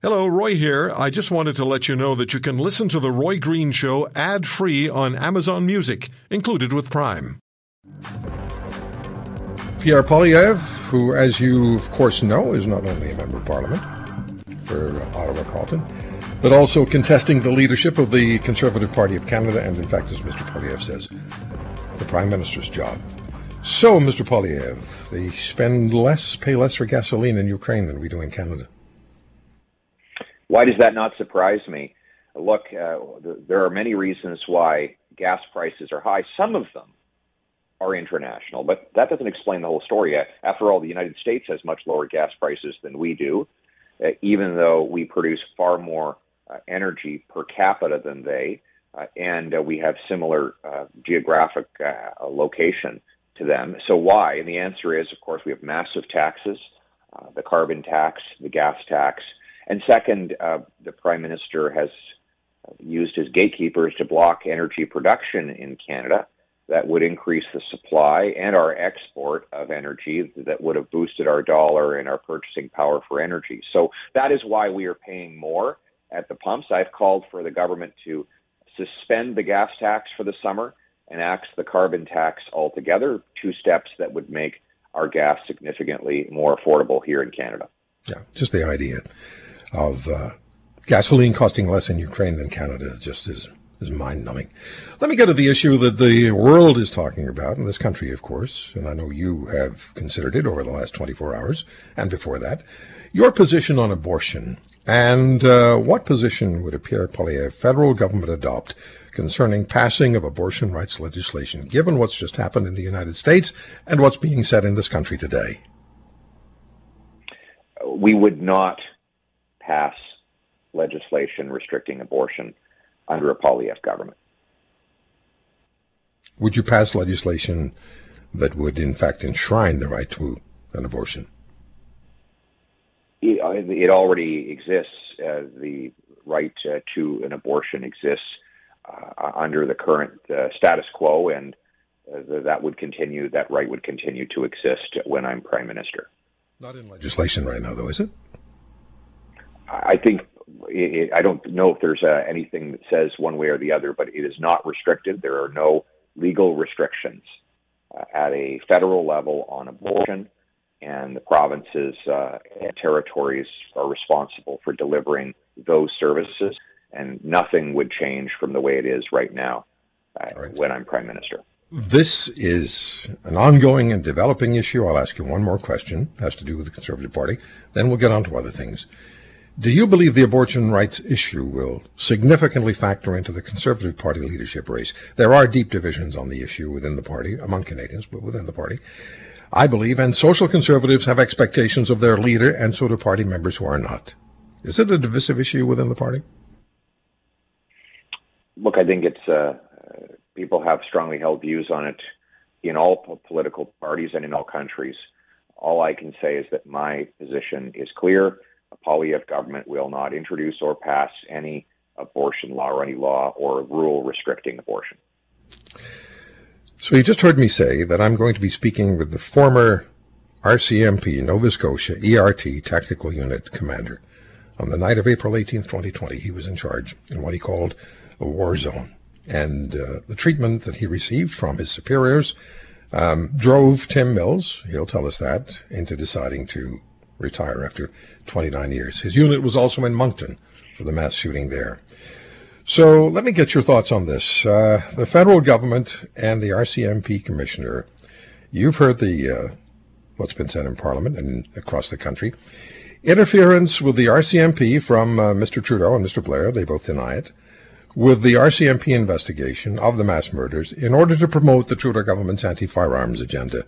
Hello, Roy here. I just wanted to let you know that you can listen to The Roy Green Show ad free on Amazon Music, included with Prime. Pierre Poilievre, who, as you of course know, is not only a member of parliament for Ottawa Carleton, but also contesting the leadership of the Conservative Party of Canada, and in fact, as Mr. Poilievre says, the Prime Minister's job. So, Mr. Poilievre, they spend less, pay less for gasoline in Ukraine than we do in Canada. Why does that not surprise me? Look, uh, there are many reasons why gas prices are high. Some of them are international, but that doesn't explain the whole story. After all, the United States has much lower gas prices than we do, uh, even though we produce far more uh, energy per capita than they, uh, and uh, we have similar uh, geographic location to them. So why? And the answer is, of course, we have massive taxes, the carbon tax, the gas tax, and second, uh, the prime minister has used his gatekeepers to block energy production in Canada that would increase the supply and our export of energy that would have boosted our dollar and our purchasing power for energy. So that is why we are paying more at the pumps. I've called for the government to suspend the gas tax for the summer and axe the carbon tax altogether, two steps that would make our gas significantly more affordable here in Canada. Yeah, just the idea of uh, gasoline costing less in Ukraine than Canada just is is mind numbing. Let me get to the issue that the world is talking about, in this country, of course, and I know you have considered it over the last 24 hours and before that. Your position on abortion, and uh, what position would a Pierre Poilievre federal government adopt concerning passing of abortion rights legislation, given what's just happened in the United States and what's being said in this country today? We would not pass legislation restricting abortion under a Poilievre government. Would you pass legislation that would, in fact, enshrine the right to an abortion? It, it already exists. Uh, the right uh, to an abortion exists uh, under the current uh, status quo, and uh, that would continue. That right would continue to exist when I'm prime minister. Not in legislation right now, though, is it? I think it, I don't know if there's uh, anything that says one way or the other, but it is not restricted. There are no legal restrictions uh, at a federal level on abortion, and the provinces uh, and territories are responsible for delivering those services, and nothing would change from the way it is right now uh, right. when I'm prime minister. This is an ongoing and developing issue. I'll ask you one more question. It has to do with the Conservative Party. Then we'll get on to other things. Do you believe the abortion rights issue will significantly factor into the Conservative Party leadership race? There are deep divisions on the issue within the party, among Canadians, but within the party. I believe, and social conservatives have expectations of their leader, and so do party members who are not. Is it a divisive issue within the party? Look, I think it's uh, people have strongly held views on it in all political parties and in all countries. All I can say is that my position is clear Poilievre government will not introduce or pass any abortion law or any law or rule restricting abortion. So you just heard me say that I'm going to be speaking with the former RCMP Nova Scotia ERT Tactical Unit Commander. On the night of April 18, 2020, he was in charge in what he called a war zone. And uh, the treatment that he received from his superiors um, drove Tim Mills, he'll tell us that, into deciding to retire after 29 years. His unit was also in Moncton for the mass shooting there. So let me get your thoughts on this. Uh, the federal government and the RCMP commissioner, you've heard the uh, what's been said in Parliament and across the country. Interference with the RCMP from uh, Mr. Trudeau and Mr. Blair, they both deny it, with the RCMP investigation of the mass murders in order to promote the Trudeau government's anti firearms agenda.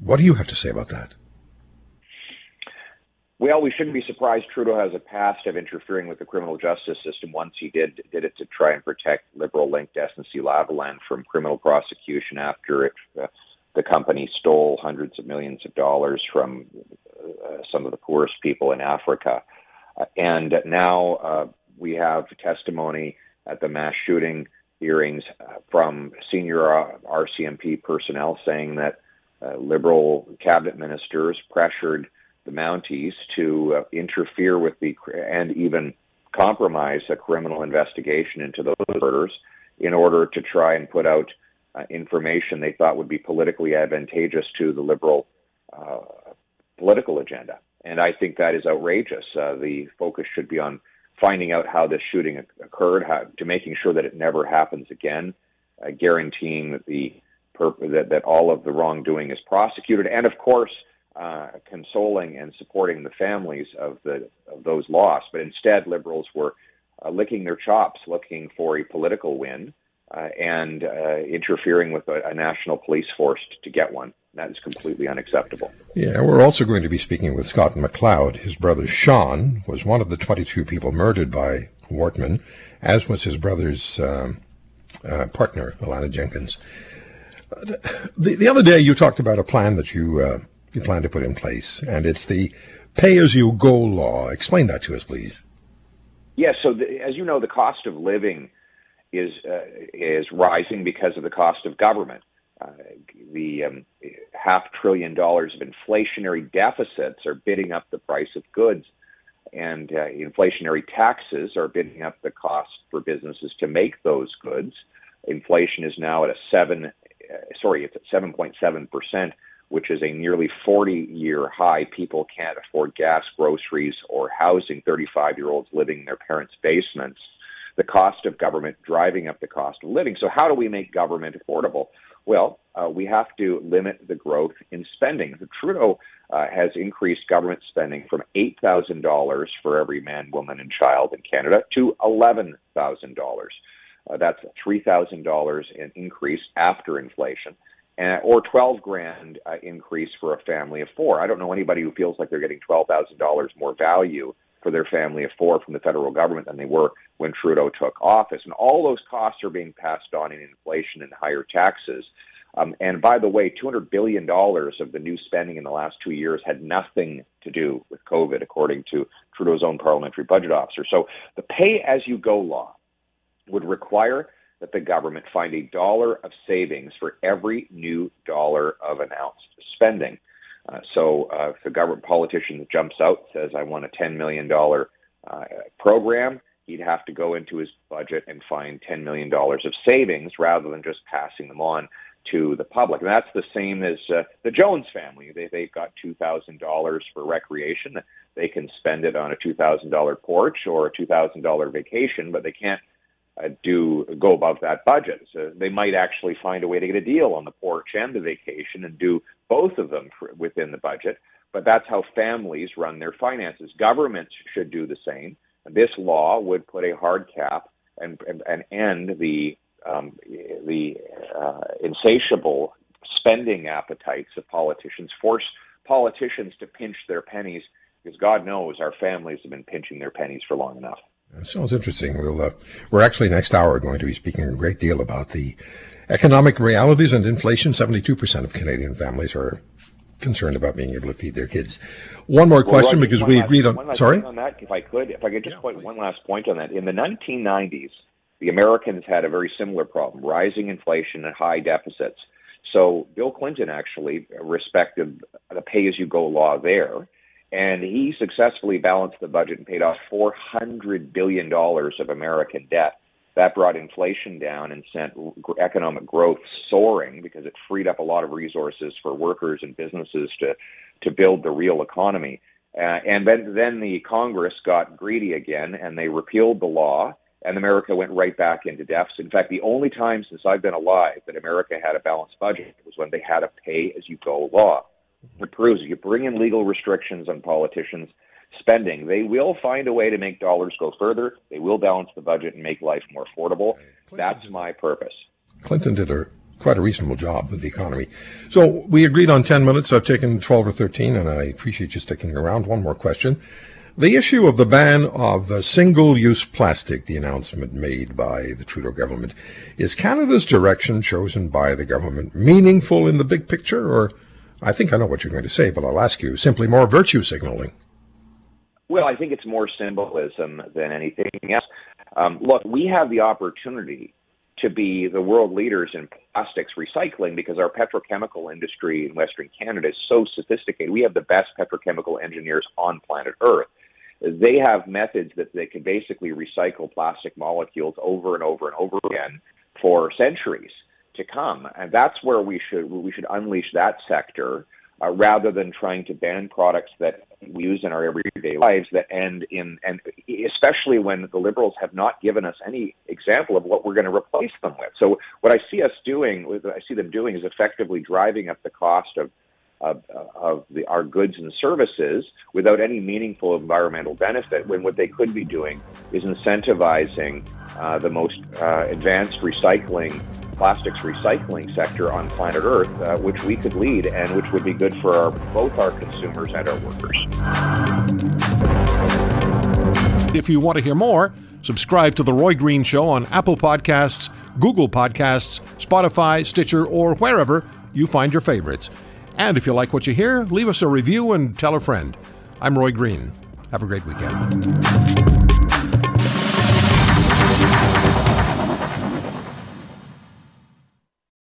What do you have to say about that? Well, we shouldn't be surprised. Trudeau has a past of interfering with the criminal justice system. Once he did did it to try and protect Liberal-linked SNC-Lavalin from criminal prosecution after it, uh, the company stole hundreds of millions of dollars from uh, some of the poorest people in Africa. Uh, and now uh, we have testimony at the mass shooting hearings uh, from senior RCMP personnel saying that uh, Liberal cabinet ministers pressured the Mounties to uh, interfere with the and even compromise a criminal investigation into those murders in order to try and put out uh, information they thought would be politically advantageous to the liberal uh, political agenda. And I think that is outrageous. Uh, the focus should be on finding out how this shooting occurred, how, to making sure that it never happens again, uh, guaranteeing that the that, that all of the wrongdoing is prosecuted, and of course, uh, consoling and supporting the families of the of those lost. But instead, liberals were uh, licking their chops, looking for a political win, uh, and uh, interfering with a, a, national police force to get one. That is completely unacceptable. Yeah, we're also going to be speaking with Scott McLeod. His brother Sean was one of the 22 people murdered by Wortman, as was his brother's um, uh, partner, Alanna Jenkins. The, the other day, you talked about a plan that you you plan to put in place, and it's the pay-as-you-go law. Explain that to us, please. Yes. Yeah, so, the, as you know, the cost of living is uh, is rising because of the cost of government. Uh, the um, half trillion dollars of inflationary deficits are bidding up the price of goods, and uh, inflationary taxes are bidding up the cost for businesses to make those goods. Inflation is now at a seven, uh, sorry, it's at seven point seven percent which is a nearly 40 year high. People can't afford gas, groceries, or housing. 35 year olds living in their parents' basements. The cost of government driving up the cost of living. So, how do we make government affordable? Well, uh, we have to limit the growth in spending. Trudeau uh, has increased government spending from $8,000 for every man, woman, and child in Canada to $11,000. Uh, that's $3,000 in increase after inflation or 12 grand uh, increase for a family of four. I don't know anybody who feels like they're getting $12,000 more value for their family of four from the federal government than they were when Trudeau took office. And all those costs are being passed on in inflation and higher taxes. Um, and by the way, $200 billion of the new spending in the last two years had nothing to do with COVID, according to Trudeau's own parliamentary budget officer. So the pay as you go law would require that the government find a dollar of savings for every new dollar of announced spending. Uh, so uh, if a government politician jumps out and says, I want a $10 million uh, program, he'd have to go into his budget and find $10 million of savings rather than just passing them on to the public. And that's the same as uh, the Jones family. They, they've got $2,000 for recreation. They can spend it on a $2,000 porch or a $2,000 vacation, but they can't uh, do go above that budget. So they might actually find a way to get a deal on the porch and the vacation and do both of them for, within the budget. But that's how families run their finances. Governments should do the same. This law would put a hard cap and and, and end the um, the uh, insatiable spending appetites of politicians. Force politicians to pinch their pennies because God knows our families have been pinching their pennies for long enough. That sounds interesting. We'll, uh, we're actually next hour going to be speaking a great deal about the economic realities and inflation. 72% of Canadian families are concerned about being able to feed their kids. One more well, question Roger, because we last, agreed on. sorry, on that, if I could, if I could just yeah, point please. one last point on that. In the 1990s, the Americans had a very similar problem: rising inflation and high deficits. So Bill Clinton actually respected the pay-as-you-go law there and he successfully balanced the budget and paid off $400 billion of American debt. That brought inflation down and sent economic growth soaring because it freed up a lot of resources for workers and businesses to, to build the real economy. Uh, and then, then the Congress got greedy again and they repealed the law and America went right back into deficit. In fact, the only time since I've been alive that America had a balanced budget was when they had a pay as you go law. It proves you bring in legal restrictions on politicians' spending, they will find a way to make dollars go further. They will balance the budget and make life more affordable. Clinton That's my purpose. Clinton did a quite a reasonable job with the economy. So we agreed on 10 minutes. I've taken 12 or 13, and I appreciate you sticking around. One more question. The issue of the ban of uh, single use plastic, the announcement made by the Trudeau government, is Canada's direction chosen by the government meaningful in the big picture, or I think I know what you're going to say, but I'll ask you simply more virtue signaling. Well, I think it's more symbolism than anything else. Um, look, we have the opportunity to be the world leaders in plastics recycling because our petrochemical industry in Western Canada is so sophisticated. We have the best petrochemical engineers on planet Earth. They have methods that they can basically recycle plastic molecules over and over and over again for centuries to come, and that's where we should we should unleash that sector uh, rather than trying to ban products that we use in our everyday lives that end in, and especially when the liberals have not given us any example of what we're going to replace them with. So what I see us doing, what I see them doing, is effectively driving up the cost of of, of the, our goods and services without any meaningful environmental benefit when what they could be doing is incentivizing uh, the most uh, advanced recycling plastics recycling sector on planet Earth, uh, which we could lead and which would be good for our, both our consumers and our workers. If you want to hear more, subscribe to The Roy Green Show on Apple Podcasts, Google Podcasts, Spotify, Stitcher, or wherever you find your favorites. And if you like what you hear, leave us a review and tell a friend. I'm Roy Green. Have a great weekend.